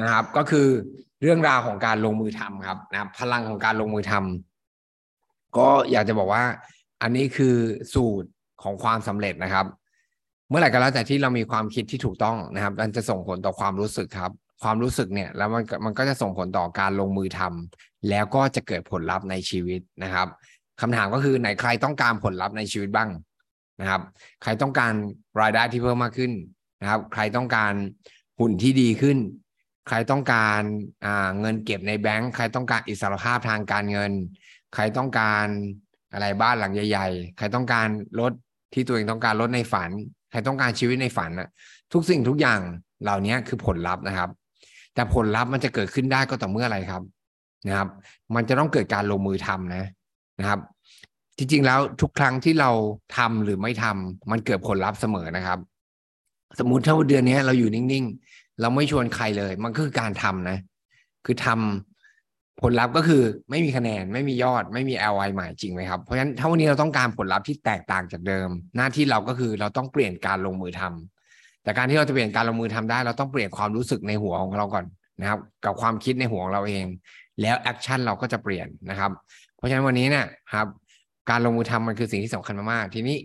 นะครับ ก็คือเรื่องราวของการลงมือทำครับนะบพลังของการลงมือทำก็อยากจะบอกว่า อันนี้คือสูตรของความสำเร็จนะครับ เมื่อไหร่ก็แล้วแต่ที่เรามีความคิดที่ถูกต้องนะครับ มันจะส่งผลต่อความรู้สึกครับ ความรู้สึกเนี่ย แล้วมันมันก็จะส่งผลต่อการลงมือทำแล้วก็จะเกิดผลลัพธ์ในชีวิตนะครับคำถามก็คือไหนใครต้องการผลลัพธ์ในชีวิตบ้างนะครับ ใครต้องการรายได้ที่เพิ่มมากขึ้นนะครับ ใครต้องการหุ่นที่ดีขึ้น ใครต้องการเงินเก็บในแบงค์ใครต้องการอิสรภาพทางการเงิน ใครต้องการอะไรบ้านหลังใหญ่ ๆ ใครต้องการรถที่ตัวเองต้องการรถในฝัน ใครต้องการชีวิตในฝันนะทุกสิ่งทุกอย่างเหล่านี้คือผลลัพธ์นะครับ แต่ผลลัพธ์มันจะเกิดขึ้นได้ก็ต่อเมื่ออะไรครับนะครับ มันจะต้องเกิดการลงมือทำนะนะครับ จริงๆแล้วทุกครั้งที่เราทำหรือไม่ทำมันเกิดผลลัพธ์เสมอนะครับ สมมุติถ้าเดือนนี้เราอยู่นิ่งๆ เราไม่ชวนใครเลย มันก็คือการทำนะ คือทำผลลัพธ์ก็คือไม่มีคะแนนไม่มียอดไม่มี LI ใหม่จริงไหมครับเพราะฉะนั้นถ้าวันนี้เราต้องการผลลัพธ์ที่แตกต่างจากเดิม หน้าที่เราก็คือเราต้องเปลี่ยนการลงมือทำแต่การที่เราจะเปลี่ยนการลงมือทำได้ เราต้องเปลี่ยนความรู้สึกในหัวของเราก่อนนะครับ กับความคิดในหัวของเราเอง แล้ว action เราก็จะเปลี่ยนนะครับ เพราะฉะนั้นวันนี้เนี่ยครับ การลงมือทำมันคือสิ่งที่สำคัญมากๆทีนี้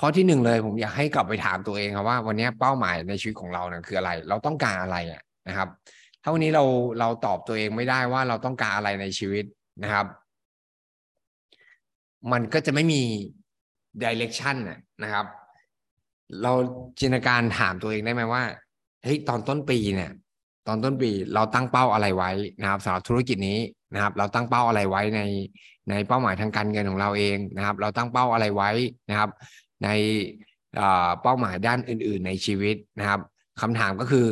ข้อที่หนึ่งเลยผมอยากให้กลับไปถามตัวเองครับว่าวันนี้เป้าหมายในชีวิตของเราเนี่ยคืออะไร เราต้องการอะไรนะครับ ถ้าวันนี้เราเราตอบตัวเองไม่ได้ว่าเราต้องการอะไรในชีวิตนะครับ มันก็จะไม่มี direction นะครับ เราจินตนาการถามตัวเองได้ไหมว่าเฮ้ยตอนต้นปีเนี่ย ตอนต้นปีเราตั้งเป้าอะไรไว้นะครับสำหรับธุรกิจนี้นะครับ เราตั้งเป้าอะไรไว้ในในเป้าหมายทางการเงินของเราเองนะครับ เราตั้งเป้าอะไรไว้นะครับ ในเป้าหมายด้านอื่น ๆ ในชีวิตนะครับคำถามก็คือ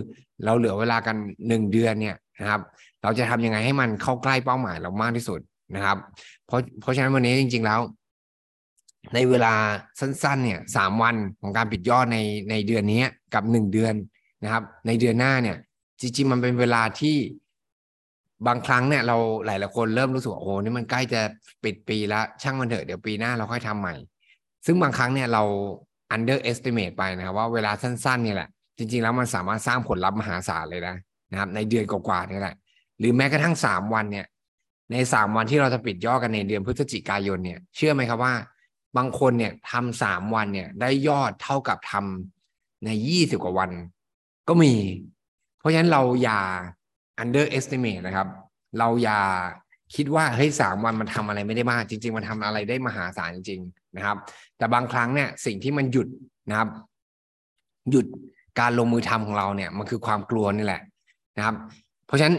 เราเหลือเวลากันหนึ่งเดือนเนี่ยนะครับ เราจะทำยังไงให้มันเข้าใกล้เป้าหมายเรามากที่สุดนะครับ เพราะเพราะฉะนั้นวันนี้จริง ๆแล้ว ในเวลาสั้น ๆ เนี่ยสามวันของการปิดยอดในในเดือนนี้กับหนึ่งเดือนนะครับ ในเดือนหน้าเนี่ย จริง ๆ มันเป็นเวลาที่บางครั้งเนี่ยเราหลายๆคนเริ่มรู้สึกโอ้นี่มันใกล้จะปิดปีล้วช่างมันเถอะเดี๋ยวปีหน้าเราค่อยทำใหม่ ซึ่งบางครั้งเนี่ยเรา underestimate ไปนะครับว่าเวลาสั้นๆเนี่ยแหละ จริง ๆ แล้วมันสามารถสร้างผลลัพธ์มหาศาลเลยนะนะครับ ในเดือนกว่าๆนี่แหละ หรือแม้กระทั่งสามวันเนี่ย ในสามวันที่เราจะปิดยอดกันในเดือนพฤศจิกายนเนี่ยเชื่อไหมครับว่า บางคนเนี่ยทำสามวันเนี่ยได้ยอดเท่ากับทำในยี่สิบกว่าวัน ก็มี เพราะฉะนั้นเราอย่า underestimate นะครับ เราอย่า คิดว่าเฮ้ยสามวันมันทำอะไรไม่ได้มาก จริง ๆ มันทำอะไรได้มหาศาลจริง ๆ นะครับ แต่บางครั้งเนี่ยสิ่งที่มันหยุดนะครับ หยุดการลงมือทำของเราเนี่ย มันคือความกลัวนี่แหละนะครับ เพราะฉะนั้น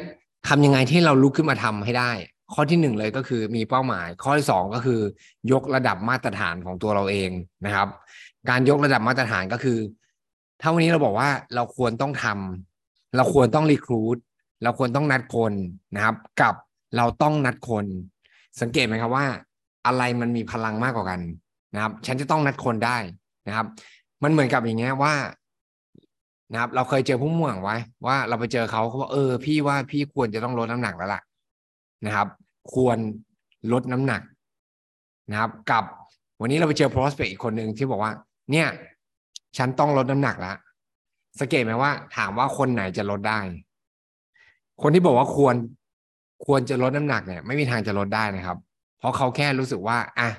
ทำยังไงที่เราลุกขึ้นมาทำให้ได้ ข้อที่หนึ่งเลยก็คือมีเป้าหมาย ข้อที่สองก็คือ ยกระดับมาตรฐานของตัวเราเองนะครับ การยกระดับมาตรฐานก็คือ ถ้าวันนี้เราบอกว่าเราควรต้องทำเราควรต้องรีคูดเราควรต้องนัดคนนะครับ กับ เราต้องนัดคน สังเกตไหมครับว่า อะไรมันมีพลังมากกว่ากันนะครับ ฉันจะต้องนัดคนได้นะครับ มันเหมือนกับอย่างเงี้ยว่านะครับ เราเคยเจอผู้ม่วงไว้ ว่าเราไปเจอเขาเขาบอกเออพี่ว่าพี่ควรจะต้องลดน้ำหนักแล้วล่ะนะครับ ควรลดน้ำหนักนะครับ กับวันนี้เราไปเจอ prospect อีกคนหนึ่งที่บอกว่า เนี่ย ฉันต้องลดน้ำหนักแล้วสังเกตไหมว่า ถามว่าคนไหนจะลดได้ คนที่บอกว่าควร ควรจะลดน้ำหนักเนี่ยไม่มีทางจะลดได้นะครับ เพราะเขาแค่รู้สึกว่าอะ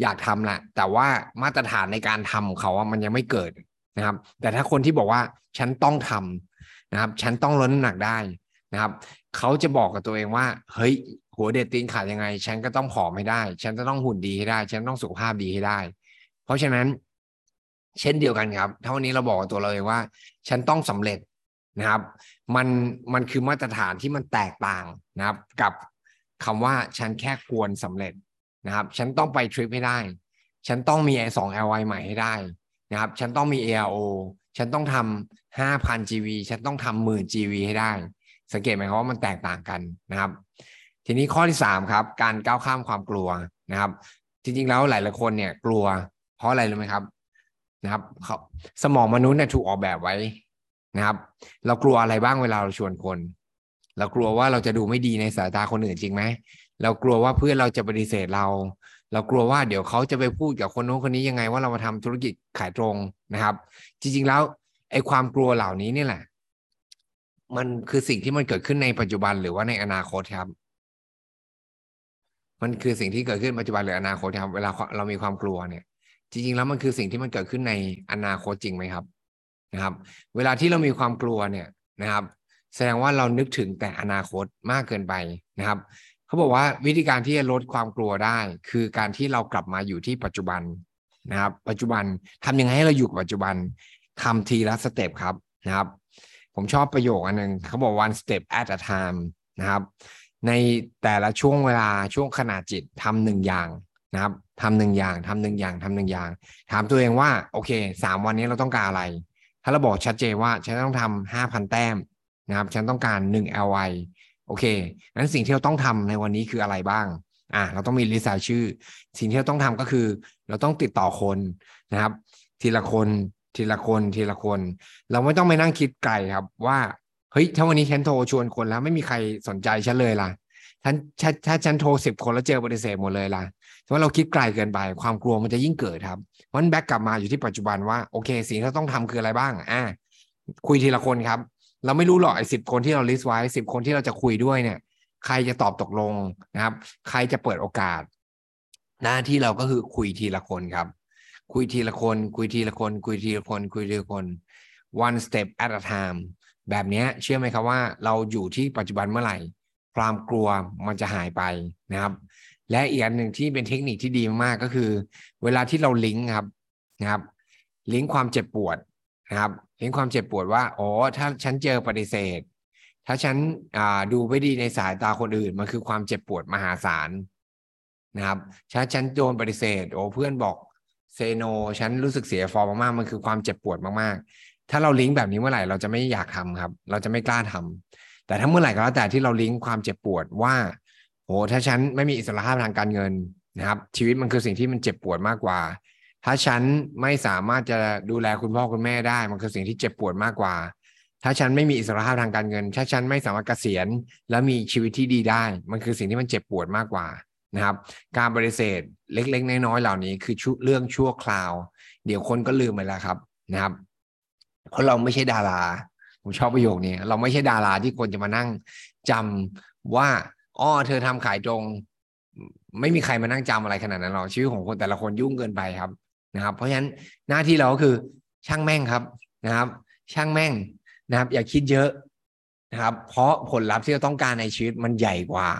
อยากทำแหละแต่ว่ามาตรฐานในการทำของเขาอะมันยังไม่เกิดนะครับ แต่ถ้าคนที่บอกว่าฉันต้องทำนะครับ ฉันต้องลดน้ำหนักได้นะครับเขาจะบอกกับตัวเองว่า เฮ้ย หัวเด็ดตีนขาดยังไง ฉันก็ต้องผอมให้ได้ ฉันจะต้องหุ่นดีให้ได้ ฉันต้องสุขภาพดีให้ได้ เพราะฉะนั้น เช่นเดียวกันครับถ้านี้เราบอกกับตัวเราเองว่า ฉันต้องสำเร็จ นะครับมันมันคือมาตรฐานที่มันแตกต่างนะครับ กับคำว่าฉันแค่ควรสำเร็จนะครับ ฉันต้องไปทริปให้ได้ ฉันต้องมีสอง LY ใหม่ให้ได้นะครับ ฉันต้องมี ARO ฉันต้องทำห้าพัน GV ฉันต้องทำหมื่น GV ให้ได้ สังเกตไหมครับว่ามันแตกต่างกันนะครับ ทีนี้ข้อที่สามครับ การก้าวข้ามความกลัวนะครับ จริงๆแล้วหลายๆคนเนี่ยกลัว เพราะอะไรรู้ไหมครับนะครับสมองมนุษย์เนี่ยถูกออกแบบไว้ นะครับ เรากลัวอะไรบ้างเวลาเราชวนคน เรากลัวว่าเราจะดูไม่ดีในสายตาคนอื่นจริงไหมเรากลัวว่าเพื่อนเราจะปฏิเสธเรา เรากลัวว่าเดี๋ยวเขาจะไปพูดกับคนโน้นคนนี้ยังไงว่าเรามาทำธุรกิจขายตรงนะครับ จริง ๆ แล้วไอ้ความกลัวเหล่านี้นี่แหละ มันคือสิ่งที่มันเกิดขึ้นในปัจจุบันหรือว่าในอนาคตครับ มันคือสิ่งที่เกิดขึ้นปัจจุบันหรืออนาคตครับ เวลาเรามีความกลัวเนี่ย จริง ๆ แล้วมันคือสิ่งที่มันเกิดขึ้นในอนาคตจริงไหมครับ นะครับ เวลาที่เรามีความกลัวเนี่ยนะครับ แสดงว่าเรานึกถึงแต่อนาคตมากเกินไปนะครับเขาบอกว่าวิธีการที่จะลดความกลัวได้ คือการที่เรากลับมาอยู่ที่ปัจจุบันนะครับ ปัจจุบันทำยังไงให้เราอยู่กับปัจจุบันทำทีละสเต็ปครับนะครับ ผมชอบประโยคอันหนึ่งเขาบอก one step at a time นะครับในแต่ละช่วงเวลาช่วงขนาดจิตทำหนึ่งอย่างนะครับทำหนึ่งอย่างทำหนึ่งอย่างทำหนึ่งอย่าง ถามตัวเองว่าโอเคสามวันนี้เราต้องการอะไร ถ้าเราบอกชัดเจนว่าฉันต้องทำห้าพันแต้มนะครับ ฉันต้องการหนึ่ง LI โอเคนั้นสิ่งที่เราต้องทำในวันนี้คืออะไรบ้างอ่าเราต้องมีลิสต์รายชื่อ สิ่งที่เราต้องทำก็คือ เราต้องติดต่อคนนะครับ ทีละคนทีละคนทีละคน เราไม่ต้องไปนั่งคิดไกลครับว่าเฮ้ยถ้าวันนี้ฉันโทรชวนคนแล้วไม่มีใครสนใจฉันเลยล่ะฉันถ้าถ้าฉันโทรสิบคนแล้วเจอปฏิเสธหมดเลยล่ะ เพราะเราคิดไกลเกินไปความกลัวมันจะยิ่งเกิดครับเพราะนั้น back กลับมาอยู่ที่ปัจจุบันว่าโอเค สิ่งที่เราต้องทำคืออะไรบ้างอ่าคุยทีละคนครับ เราไม่รู้หรอกไอ้สิบคนที่เรา list ไว้สิบคนที่เราจะคุยด้วยเนี่ย ใครจะตอบตกลงนะครับ ใครจะเปิดโอกาส หน้าที่เราก็คือคุยทีละคนครับ คุยทีละคน คุยทีละคน คุยทีละคน คุยทีละคน one step at a time แบบนี้เชื่อไหมครับว่าเราอยู่ที่ปัจจุบันเมื่อไหร่ ความกลัวมันจะหายไปนะครับ และอีกอันหนึ่งที่เป็นเทคนิคที่ดีมากก็คือ เวลาที่เราลิงก์ครับนะครับ ลิงก์ความเจ็บปวดนะครับเห็นความเจ็บปวดว่าอ๋อถ้าฉันเจอปฏิเสธ ถ้าฉันดูไม่ดีในสายตาคนอื่นมันคือความเจ็บปวดมหาศาลนะครับถ้าฉันโดนปฏิเสธ โอ้เพื่อนบอกเซโนฉันรู้สึกเสียฟอร์มมากๆมันคือความเจ็บปวดมากๆ ถ้าเราลิงก์แบบนี้เมื่อไหร่เราจะไม่อยากทำครับ เราจะไม่กล้าทำแต่ถ้าเมื่อไหร่ก็แล้วแต่ที่เราลิงก์ความเจ็บปวดว่า โอ้ถ้าฉันไม่มีอิสระภาพทางการเงินนะครับ ชีวิตมันคือสิ่งที่มันเจ็บปวดมากกว่า ถ้าฉันไม่สามารถจะดูแลคุณพ่อคุณแม่ได้ มันคือสิ่งที่เจ็บปวดมากกว่า ถ้าฉันไม่มีอิสรภาพทางการเงิน ถ้าฉันไม่สามารถเกษียณ แล้วมีชีวิตที่ดีได้ มันคือสิ่งที่มันเจ็บปวดมากกว่านะครับ การปฏิเสธเล็ก ๆ น้อยๆเหล่านี้คือชุเรื่องชั่วคราว เดี๋ยวคนก็ลืมไปแล้วครับนะครับ เพราะเราไม่ใช่ดารา ผมชอบประโยคนี้เราไม่ใช่ดาราที่คนจะมานั่งจำว่า อ๋อเธอทำขายตรง ไม่มีใครมานั่งจำอะไรขนาดนั้นหรอกชีวิตของคนแต่ละคนยุ่งเกินไปครับนะครับ เพราะฉะนั้นหน้าที่เราก็คือช่างแม่งครับนะครับ ช่างแม่งนะครับ อย่าคิดเยอะนะครับ เพราะผลลัพธ์ที่เราต้องการในชีวิตมันใหญ่กว่า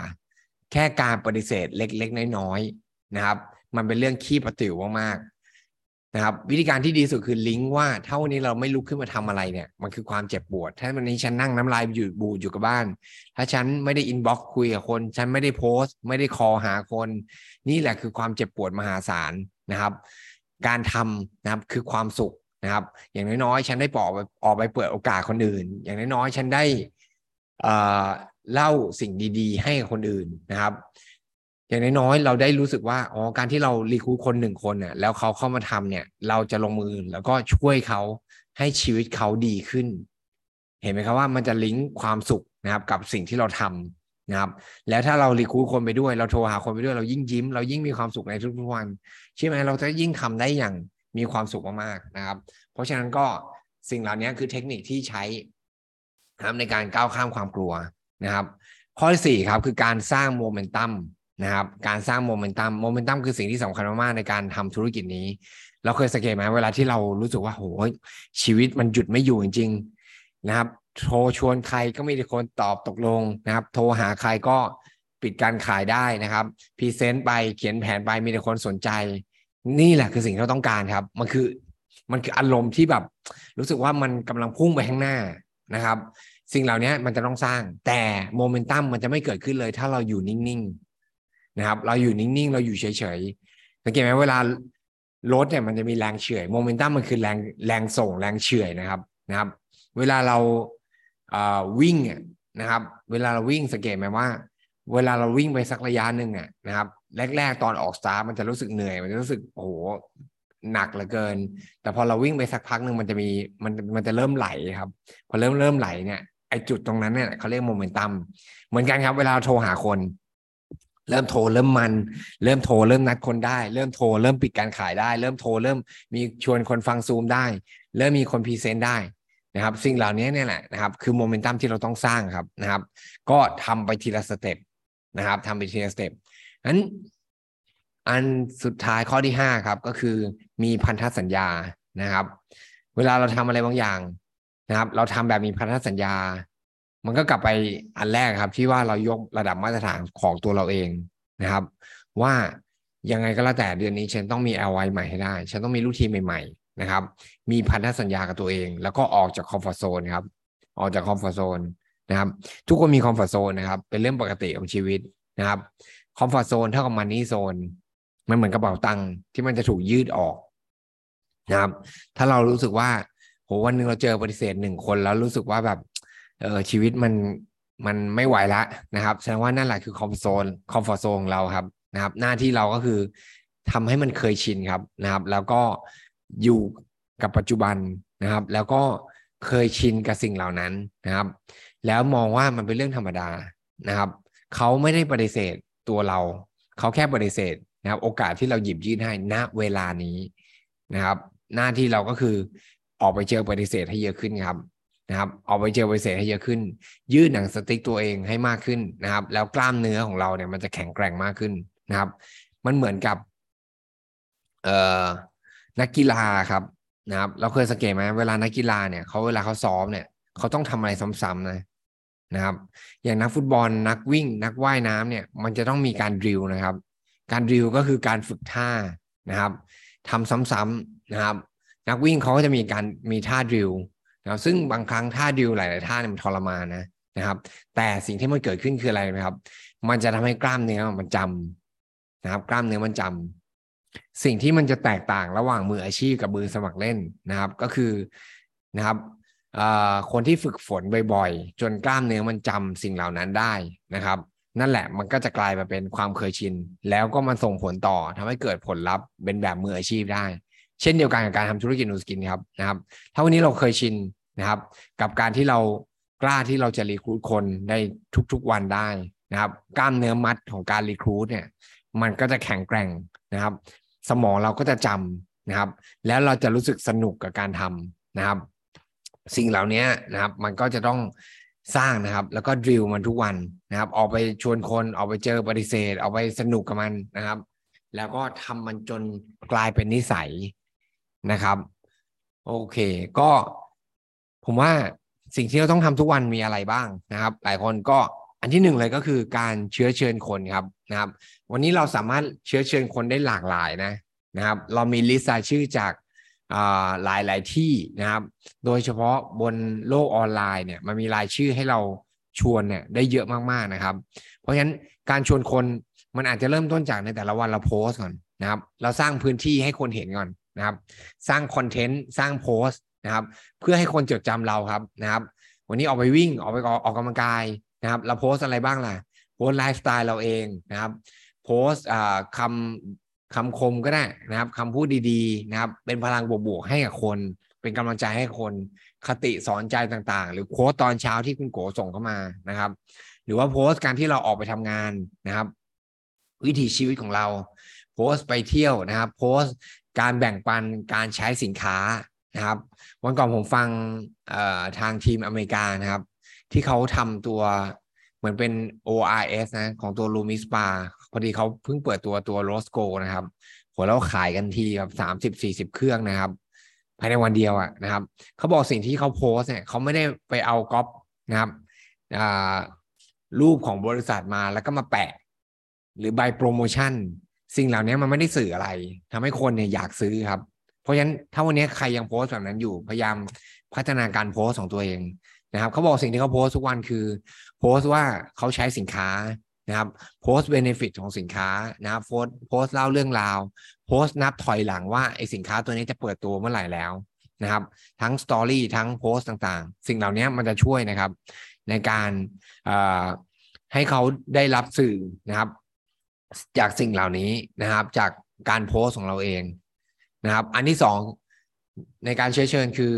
แค่การปฏิเสธเล็ก ๆ น้อยๆนะครับ มันเป็นเรื่องขี้ปะติ๋วมากๆ นะครับวิธีการที่ดีสุดคือลิงก์ว่าถ้าวันนี้เราไม่ลุกขึ้นมาทำอะไรเนี่ยมันคือความเจ็บปวด ถ้าวันนี้ฉันนั่งน้ำลายอยู่บูดอยู่กับบ้าน ถ้าฉันไม่ได้ inbox คุยกับคน ฉันไม่ได้โพสต์ ไม่ได้ call หาคน นี่แหละคือความเจ็บปวดมหาศาลนะครับ การทำนะครับคือความสุขนะครับ อย่างน้อยๆ ฉันได้ปอกออกไปเปิดโอกาสคนอื่น อย่างน้อยๆ ฉันได้เล่าสิ่งดี ๆ ให้คนอื่นนะครับ อย่างน้อยๆเราได้รู้สึกว่าอ๋อการที่เรารีคูคนหนึ่งคนเนี่ยแล้วเขาเข้ามาทำเนี่ย เราจะลงมือแล้วก็ช่วยเขาให้ชีวิตเขาดีขึ้น เห็นไหมครับว่ามันจะลิงก์ความสุขนะครับ กับสิ่งที่เราทำนะครับ แล้วถ้าเรารีคูคนไปด้วย เราโทรหาคนไปด้วยเรายิ่งยิ้ม เรายิ่งมีความสุขในทุกๆวันใช่ไหมเราจะยิ่งทำได้อย่างมีความสุขมากๆนะครับ เพราะฉะนั้นก็สิ่งเหล่านี้คือเทคนิคที่ใช้นะครับในการก้าวข้ามความกลัวนะครับ ข้อที่สี่ครับคือการสร้างโมเมนตัม นะครับ การสร้างโมเมนตัมโมเมนตัมคือสิ่งที่สำคัญมากๆในการทำธุรกิจนี้ เราเคยสังเกตไหมเวลาที่เรารู้สึกว่าโหชีวิตมันหยุดไม่อยู่จริงๆนะครับ โทรชวนใครก็ไม่มีคนตอบตกลงนะครับ โทรหาใครก็ปิดการขายได้นะครับ present ไปเขียนแผนไปมีแต่คนสนใจ นี่แหละคือสิ่งที่เราต้องการครับ มันคือมันคืออารมณ์ที่แบบ รู้สึกว่ามันกำลังพุ่งไปข้างหน้านะครับ สิ่งเหล่านี้มันจะต้องสร้างแต่โมเมนตัมมันจะไม่เกิดขึ้นเลย ถ้าเราอยู่นิ่งๆ นะครับ เราอยู่นิ่งๆ เราอยู่เฉยๆสังเกตไหมเวลารถเนี่ยมันจะมีแรงเฉื่อยโมเมนตัมมันคือแรงแรงส่งแรงเฉื่อยนะครับนะครับ เวลาเราวิ่งนะครับ เวลาเราวิ่งสังเกตไหมว่า เวลาเราวิ่งไปสักระยะหนึ่งอะนะครับ แรก ๆ ตอนออกสตาร์มันจะรู้สึกเหนื่อย มันจะรู้สึกโอ้โหหนักเหลือเกิน แต่พอเราวิ่งไปสักพักหนึ่งมันจะมีมันมันจะเริ่มไหลครับ พอเริ่มเริ่มไหลเนี่ยไอ้จุดตรงนั้นเนี่ยเขาเรียกโมเมนตัมเหมือนกันครับ เวลาโทรหาคน เริ่มโทรเริ่มมัน เริ่มโทรเริ่มนัดคนได้ เริ่มโทรเริ่มปิดการขายได้ เริ่มโทรเริ่มมีชวนคนฟังซูมได้ เริ่มมีคน present ได้นะครับ สิ่งเหล่านี้เนี่ยแหละนะครับ คือโมเมนตัมที่เราต้องสร้างครับนะครับ ก็ทำไปทีละ step นะครับทำไปทีละ step นั้นอันสุดท้ายข้อที่ห้าครับ ก็คือมีพันธสัญญานะครับ เวลาเราทำอะไรบางอย่างนะครับ เราทำแบบมีพันธสัญญา มันก็กลับไปอันแรกครับที่ว่าเรายกระดับมาตรฐานของตัวเราเองนะครับ ว่ายังไงก็แล้วแต่เดือนนี้ฉันต้องมี LY ใหม่ให้ได้ ฉันต้องมีลูกทีมใหม่ๆนะครับ มีพันธสัญญากับตัวเอง แล้วก็ออกจาก comfort zone ครับ ออกจาก comfort zone นะครับ ทุกคนมี comfort zone นะครับ เป็นเรื่องปกติของชีวิตนะครับ comfort zone เท่ากับ money zone มันเหมือนกระเป๋าตังค์ที่มันจะถูกยืดออกนะครับ ถ้าเรารู้สึกว่าโหวันหนึ่งเราเจอปฏิเสธหนึ่งคนแล้วรู้สึกว่าแบบ เออชีวิตมันมันไม่ไหวละนะครับแสดงว่านั่นแหละคือ com zone comfort zone เราครับนะครับ หน้าที่เราก็คือทำให้มันเคยชินครับนะครับ แล้วก็อยู่กับปัจจุบันนะครับ แล้วก็เคยชินกับสิ่งเหล่านั้นนะครับ แล้วมองว่ามันเป็นเรื่องธรรมดานะครับเขาไม่ได้ปฏิเสธตัวเราเขาแค่ปฏิเสธนะครับ โอกาสที่เราหยิบยื่นให้ณเวลานี้นะครับ หน้าที่เราก็คือออกไปเจอปฏิเสธให้เยอะขึ้นครับ นะครับออกไปเจอปเสธให้เยอะขึ้น ยืดหนังสติ๊กตัวเองให้มากขึ้นนะครับ แล้วกล้ามเนื้อของเราเนี่ยมันจะแข็งแกร่งมากขึ้นนะครับ มันเหมือนกับเอ่อนักกีฬาครับนะครับ เราเคยสังเกตไหมเวลานักกีฬาเนี่ยเขาเวลาเขาซ้อมเนี่ยเขาต้องทำอะไรซ้ำๆนะนะครับ อย่างนักฟุตบอลนักวิ่ง นักว่ายน้ำเนี่ย มันจะต้องมีการดริลนะครับ การดริลก็คือการฝึกท่านะครับทำซ้ำๆนะครับ นักวิ่งเขาก็จะมีการมีท่าดริล นะครับซึ่งบางครั้งท่าดริลหลาย ๆ ท่าเนี่ยมันทรมานนะนะครับ แต่สิ่งที่มันเกิดขึ้นคืออะไรนะครับ มันจะทำให้กล้ามเนื้อมันจำนะครับ กล้ามเนื้อมันจำสิ่งที่มันจะแตกต่างระหว่างมืออาชีพกับมือสมัครเล่นนะครับ ก็คือนะครับคนที่ฝึกฝนบ่อย ๆ จนกล้ามเนื้อมันจำสิ่งเหล่านั้นได้นะครับ นั่นแหละมันก็จะกลายมาเป็นความเคยชิน แล้วก็มันส่งผลต่อทำให้เกิดผลลัพธ์เป็นแบบมืออาชีพได้ เช่นเดียวกันกับการทำธุรกิจนูสกินครับนะครับ ถ้าวันนี้เราเคยชินนะครับ กับการที่เรากล้าที่เราจะรีคูดคนได้ทุกๆวันได้นะครับ กล้ามเนื้อมัดของการรีคูดเนี่ย มันก็จะแข็งแกร่งนะครับ สมองเราก็จะจำนะครับ แล้วเราจะรู้สึกสนุกกับการทำนะครับ สิ่งเหล่านี้นะครับ มันก็จะต้องสร้างนะครับ แล้วก็ดิวมันทุกวันนะครับ ออกไปชวนคนออกไปเจอปฏิเสธออกไปสนุกกับมันนะครับ แล้วก็ทำมันจนกลายเป็นนิสัย นะครับ โอเค ก็ผมว่าสิ่งที่เราต้องทำทุกวันมีอะไรบ้างนะครับ หลายคนก็อันที่หนึ่งเลยก็คือการเชื้อเชิญคนครับนะครับ วันนี้เราสามารถเชื้อเชิญคนได้หลากหลายนะนะครับ เรามีลิสต์รายชื่อจากหลายหลายที่นะครับ โดยเฉพาะบนโลกออนไลน์เนี่ยมันมีรายชื่อให้เราชวนเนี่ยได้เยอะมากๆนะครับ เพราะฉะนั้นการชวนคนมันอาจจะเริ่มต้นจากในแต่ละวันเราโพสก่อนนะครับ เราสร้างพื้นที่ให้คนเห็นก่อน นะครับ สร้างคอนเทนต์สร้างโพสต์นะครับ เพื่อให้คนจดจำเราครับนะครับ วันนี้ออกไปวิ่งออกไปออกกำลังกายนะครับ เราโพสอะไรบ้างล่ะโพสไลฟ์สไตล์เราเองนะครับโพสคำคำคมก็ได้นะครับคำพูดดีๆนะครับ เป็นพลังบวกๆให้กับคน เป็นกำลังใจให้คนคติสอนใจต่างๆ หรือโค้ดตอนเช้าที่คุณโกส่งเข้ามานะครับ หรือว่าโพสต์การที่เราออกไปทำงานนะครับ วิถีชีวิตของเรา โพสต์ไปเที่ยวนะครับ โพสต์ การแบ่งปันการใช้สินค้านะครับ วันก่อนผมฟังทางทีมอเมริกานะครับ ที่เขาทำตัวเหมือนเป็น ORS นะ ของตัว Lumis Bar พอดีเขาเพิ่งเปิดตัวตัว Rosco นะครับหัวเราขายกันทีแบบสามสิบสี่สิบเครื่องนะครับ ภายในวันเดียวอะนะครับ เขาบอกสิ่งที่เขาโพสเนี่ยเขาไม่ได้ไปเอาก๊อปนะครับรูปของบริษัทมาแล้วก็มาแปะ หรือใบโปรโมชั่น สิ่งเหล่านี้มันไม่ได้สื่ออะไรทำให้คนเนี่ยอยากซื้อครับ เพราะฉะนั้นถ้าวันนี้ใครยังโพสแบบนั้นอยู่พยายามพัฒนาการโพสของตัวเองนะครับเขาบอกสิ่งที่เขาโพสทุกวันคือ โพสว่าเขาใช้สินค้านะครับโพสเบเนฟิตของสินค้านะครับโพสโพสเล่าเรื่องราว โพสนับถอยหลังว่าไอสินค้าตัวนี้จะเปิดตัวเมื่อไหร่แล้วนะครับ ทั้งสตอรี่ทั้งโพสต่างๆ สิ่งเหล่านี้มันจะช่วยนะครับ ในการให้เขาได้รับสื่อนะครับ จากสิ่งเหล่านี้นะครับ จากการโพสของเราเองนะครับ อันที่สองในการเชื้อเชิญคือ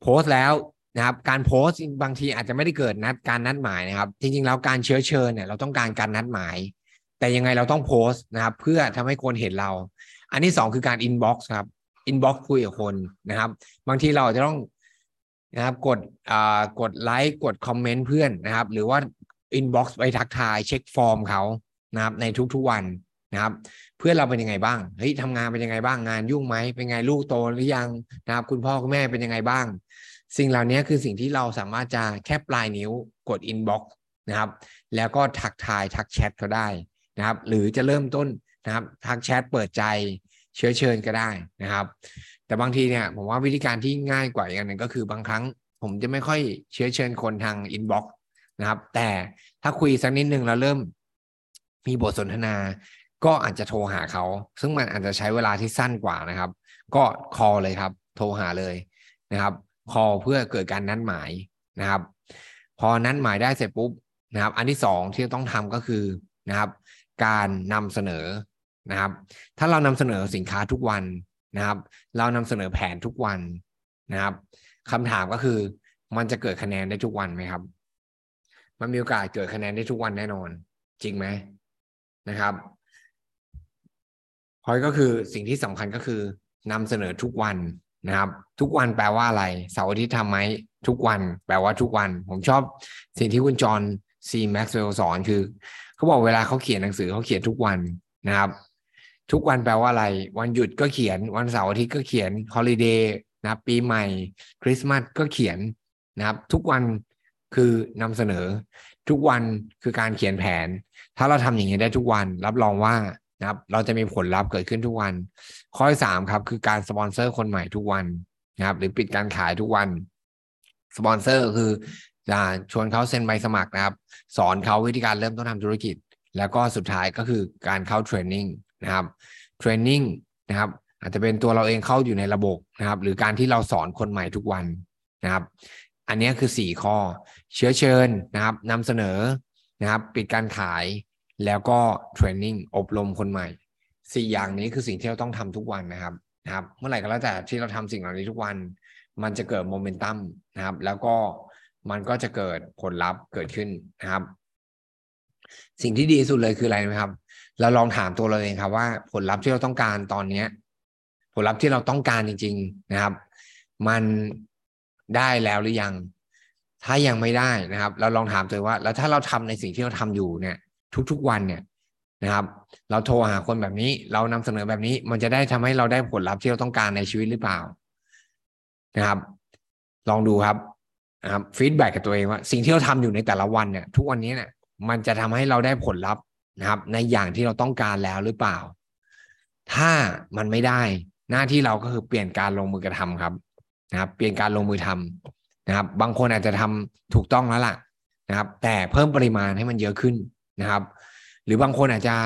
โพสแล้วนะครับ การโพสต์บางทีอาจจะไม่ได้เกิดนัดการนัดหมายนะครับ จริงๆแล้วการเชื้อเชิญเนี่ยเราต้องการการนัดหมาย แต่ยังไงเราต้องโพสต์นะครับ เพื่อทำให้คนเห็นเรา อันที่สองคือการ inbox ครับ inbox คุยกับคนนะครับ บางทีเราจะต้องนะครับกดอ่ากดไลค์กด comment เพื่อนนะครับ หรือว่า inbox ไปทักทายเช็คฟอร์มเขา นะครับในทุกๆวันนะครับ เพื่อนเราเป็นยังไงบ้างเฮ้ยทำงานเป็นยังไงบ้างงานยุ่งไหมเป็นไงลูกโตหรือยังนะครับ คุณพ่อคุณแม่เป็นยังไงบ้าง สิ่งเหล่านี้คือสิ่งที่เราสามารถจะแค่ปลายนิ้วกด inbox นะครับ แล้วก็ทักทายทักแชทเขาได้นะครับ หรือจะเริ่มต้นนะครับทักแชทเปิดใจเชื้อเชิญก็ได้นะครับ แต่บางทีเนี่ยผมว่าวิธีการที่ง่ายกว่าอีกอันหนึ่งก็คือบางครั้ง ผมจะไม่ค่อยเชื้อเชิญคนทาง inbox นะครับ แต่ถ้าคุยสักนิดนึงแล้วเริ่ม มีบทสนทนา ก็อาจจะโทรหาเขา ซึ่งมันอาจจะใช้เวลาที่สั้นกว่านะครับ ก็ call เลยครับ โทรหาเลยนะครับ คอเพื่อเกิดการนัดหมายนะครับ พอนัดหมายได้เสร็จปุ๊บนะครับ อันที่สองที่ต้องทำก็คือนะครับ การนำเสนอนะครับ ถ้าเรานำเสนอสินค้าทุกวันนะครับ เรานำเสนอแผนทุกวันนะครับคำถามก็คือมันจะเกิดคะแนนได้ทุกวันไหมครับ มันมีโอกาสเกิดคะแนนได้ทุกวันแน่นอน จริงไหม นะครับพอยก็คือสิ่งที่สำคัญก็คือนำเสนอทุกวันนะครับ ทุกวันแปลว่าอะไรเสาร์อาทิตย์ทำไหมทุกวันแปลว่าทุกวัน ผมชอบสิ่งที่คุณจอห์นซีแม็กซ์เวลสอนคือเขาบอกเวลาเขาเขียนหนังสือเขาเขียนทุกวันนะครับ ทุกวันแปลว่าอะไร วันหยุดก็เขียนวันเสาร์อาทิตย์ก็เขียนฮอลิเดย์นะปีใหม่ คริสต์มาสก็เขียนนะครับ ทุกวันคือนำเสนอ ทุกวันคือการเขียนแผน ถ้าเราทำอย่างนี้ได้ทุกวัน รับรองว่านะครับ เราจะมีผลลัพธ์เกิดขึ้นทุกวัน ข้อที่สามครับ คือการสปอนเซอร์คนใหม่ทุกวันนะครับ หรือปิดการขายทุกวันสปอนเซอร์คือจะชวนเขาเซ็นใบสมัครนะครับ สอนเขาวิธีการเริ่มต้นทำธุรกิจ แล้วก็สุดท้ายก็คือการเข้า training นะครับ training นะครับอาจจะเป็นตัวเราเองเข้าอยู่ในระบบนะครับ หรือการที่เราสอนคนใหม่ทุกวันนะครับ อันนี้คือสี่ข้อ เชื้อเชิญนะครับนำเสนอนะครับปิดการขายแล้วก็เทรนนิ่งอบรมคนใหม่สี่อย่างนี้คือสิ่งที่เราต้องทำทุกวันนะครับนะครับ เมื่อไหร่ก็แล้วแต่ที่เราทำสิ่งเหล่านี้ทุกวัน มันจะเกิดโมเมนตัมนะครับ แล้วก็มันก็จะเกิดผลลัพธ์เกิดขึ้นนะครับ สิ่งที่ดีสุดเลยคืออะไรไหมครับ เราลองถามตัวเราเองครับว่าผลลัพธ์ที่เราต้องการตอนเนี้ย ผลลัพธ์ที่เราต้องการจริง ๆนะครับ มัน ได้แล้วหรือยัง ถ้ายังไม่ได้นะครับ เราลองถามตัวว่า แล้วถ้าเราทำในสิ่งที่เราทำอยู่เนี่ย ทุก ๆวันเนี่ยนะครับ เราโทรหาคนแบบนี้ เรานำเสนอแบบนี้ มันจะได้ทำให้เราได้ผลลัพธ์ที่เราต้องการในชีวิตหรือเปล่า นะครับ ลองดูครับนะครับ feedback กับตัวเองว่า สิ่งที่เราทำอยู่ในแต่ละวันเนี่ย ทุกวันนี้เนี่ยมันจะทำให้เราได้ผลลัพธ์นะครับ ในอย่างที่เราต้องการแล้วหรือเปล่า ถ้ามันไม่ได้ หน้าที่เราก็คือเปลี่ยนการลงมือกระทำครับ นะครับ เปลี่ยนการลงมือทำนะครับ บางคนอาจจะทำถูกต้องแล้วล่ะนะครับ แต่เพิ่มปริมาณให้มันเยอะขึ้นนะครับ หรือบางคนอาจจะ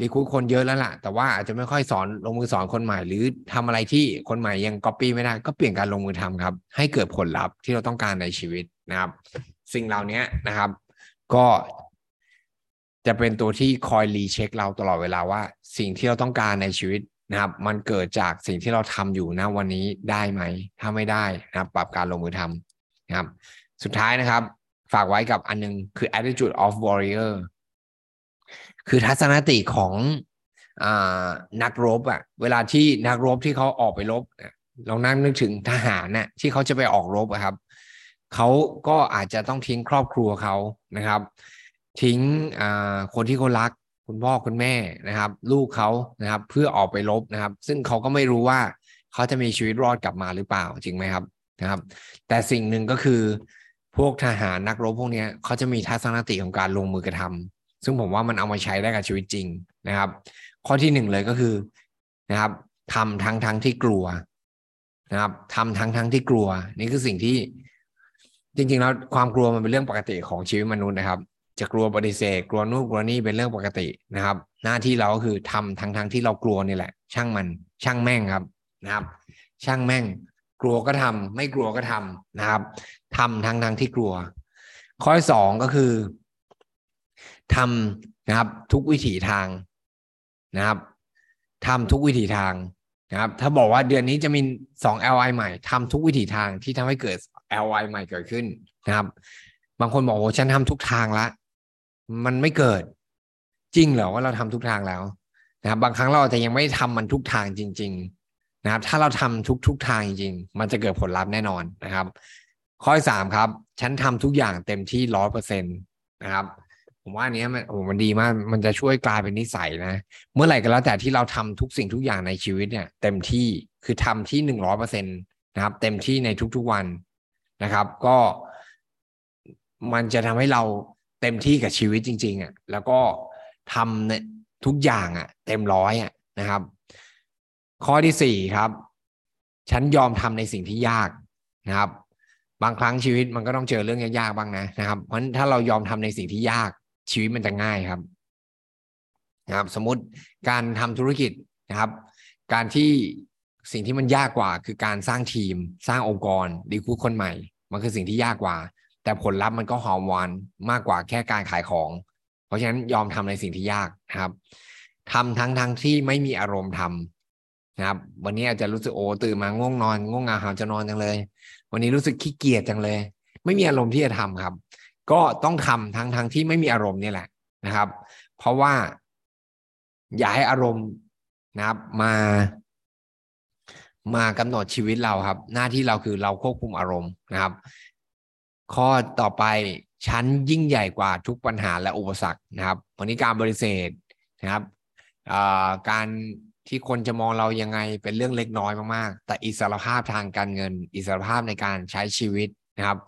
รีคูดคนเยอะแล้วล่ะ แต่ว่าอาจจะไม่ค่อยสอนลงมือสอนคนใหม่ หรือทำอะไรที่คนใหม่ยังก๊อปปี้ไม่ได้ ก็เปลี่ยนการลงมือทำครับ ให้เกิดผลลัพธ์ที่เราต้องการในชีวิตนะครับ สิ่งเหล่านี้นะครับ ก็จะเป็นตัวที่คอยรีเช็คเราตลอดเวลาว่า สิ่งที่เราต้องการในชีวิต นะครับมันเกิดจากสิ่งที่เราทำอยู่นะวันนี้ได้ไหม ถ้าไม่ได้นะครับ ปรับการลงมือทำนะครับ สุดท้ายนะครับ ฝากไว้กับอันนึงคือ attitude of warrior คือทัศนคติของอนักรบอะเวลาที่นักรบที่เขาออกไปรบลองนั่งนึกถึงทหารน่ะที่เขาจะไปออกรบครับเขาก็อาจจะต้องทิ้งครอบครัวเขานะครับ ทิ้งคนที่เขารัก คุณพ่อคุณแม่นะครับ ลูกเขานะครับ เพื่อออกไปรบนะครับ ซึ่งเขาก็ไม่รู้ว่าเขาจะมีชีวิตรอดกลับมาหรือเปล่าจริงไหมครับนะครับ แต่สิ่งหนึ่งก็คือพวกทหารนักรบพวกนี้เขาจะมีทัศนคติของการลงมือกระทำซึ่งผมว่ามันเอามาใช้ได้กับชีวิตจริงนะครับ ข้อที่หนึ่งเลยก็คือนะครับทำทั้งทั้งที่กลัวนะครับทำทั้งทั้งที่กลัว นี่คือสิ่งที่จริงๆแล้วความกลัวมันเป็นเรื่องปกติของชีวิตมนุษย์นะครับ จะกลัวปฏิเสธ กลัวนู่นกลัวนี่เป็นเรื่องปกตินะครับ หน้าที่เราก็คือทำทั้งทั้งที่เรากลัวนี่แหละ ช่างมันช่างแม่งครับนะครับ ช่างแม่ง กลัวก็ทำไม่กลัวก็ทำนะครับทำทั้งทั้งที่กลัว ข้อสองก็คือทำนะครับ ทุกวิถีทางนะครับทำทุกวิถีทางนะครับ ถ้าบอกว่าเดือนนี้จะมีสอง LI ใหม่ทำทุกวิถีทางที่ทำให้เกิด LI ใหม่เกิดขึ้นนะครับ บางคนบอกโอ้ฉันทำทุกทางละ มันไม่เกิด จริงเหรอว่าเราทำทุกทางแล้วนะครับ บางครั้งเราอาจจะยังไม่ทำมันทุกทางจริง ๆ นะครับ ถ้าเราทำทุกทุกทางจริงๆมันจะเกิดผลลัพธ์แน่นอนนะครับ ข้อสามครับ ฉันทำทุกอย่างเต็มที่ร้อยเปอร์เซ็นตนะครับผมว่าอันนี้มันโอ้มันดีมาก มันจะช่วยกลายเป็นนิสัยนะ เมื่อไหร่ก็แล้วแต่ที่เราทำทุกสิ่งทุกอย่างในชีวิตเนี่ย เต็มที่คือทำที่หนึ่งร้อยเปอร์เซ็นตนะครับ เต็มที่ในทุกๆวันนะครับ ก็มันจะทำให้เรา เต็มที่กับชีวิตจริง ๆอะแล้วก็ทำเนี่ยทุกอย่างอะ เต็มร้อยอะนะครับ ข้อที่สี่ครับ ฉันยอมทำในสิ่งที่ยากนะครับ บางครั้งชีวิตมันก็ต้องเจอเรื่องยากๆบ้างนะนะครับ เพราะฉะนั้นถ้าเรายอมทำในสิ่งที่ยากชีวิตมันจะง่ายครับนะครับ สมมติการทำธุรกิจนะครับ การที่สิ่งที่มันยากกว่า คือการสร้างทีม สร้างองค์กรดีคูคนใหม่ มันคือสิ่งที่ยากกว่า แต่ผลลัพธ์มันก็หอมหวานมากกว่าแค่การขายของ เพราะฉะนั้นยอมทำในสิ่งที่ยากนะครับทำทั้งทั้งที่ไม่มีอารมณ์ทำนะครับ วันนี้อาจจะรู้สึกโอ้ตื่นมาง่วงนอนง่วงงาหาจะนอนจังเลย วันนี้รู้สึกขี้เกียจจังเลย ไม่มีอารมณ์ที่จะทำครับ ก็ต้องทำทั้งทั้งที่ไม่มีอารมณ์นี่แหละนะครับ เพราะว่าอย่าให้อารมณ์นะครับมา มากำหนดชีวิตเราครับ หน้าที่เราคือเราควบคุมอารมณ์นะครับ ข้อต่อไปฉันยิ่งใหญ่กว่าทุกปัญหาและอุปสรรคนะครับวันนี้การบริเสธนะครับการที่คนจะมองเรายังไงเป็นเรื่องเล็กน้อยมากๆ แต่อิสรภาพทางการเงิน อิสรภาพในการใช้ชีวิตนะครับ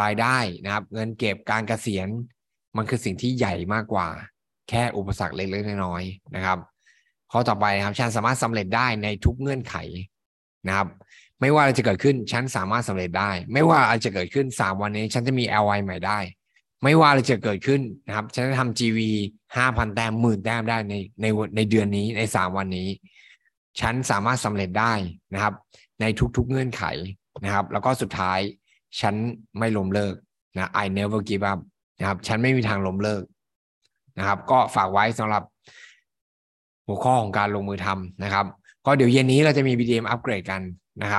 รายได้นะครับ เงินเก็บการเกษียณ มันคือสิ่งที่ใหญ่มากกว่า แค่อุปสรรคเล็กๆน้อยๆนะครับข้อต่อไปนะครับฉันสามารถสำเร็จได้ในทุกเงื่อนไขนะครับ ไม่ว่าอะไรจะเกิดขึ้นฉันสามารถสำเร็จได้ ไม่ว่าอะไรจะเกิดขึ้นสามวันนี้ ฉันจะมี LY ใหม่ได้ ไม่ว่าอะไรจะเกิดขึ้นนะครับ ฉันจะทำ GV ห้าพันแต้มหมื่นแต้มได้ในในในเดือนนี้ในสามวันนี้ ฉันสามารถสำเร็จได้นะครับ ในทุกๆเงื่อนไขนะครับ แล้วก็สุดท้ายฉันไม่ล้มเลิกนะ I never give up นะครับ ฉันไม่มีทางล้มเลิกนะครับ ก็ฝากไว้สำหรับหัวข้อของการลงมือทำนะครับ ก็เดี๋ยวเย็นนี้เราจะมี BDM อัปเกรดกันนะครับ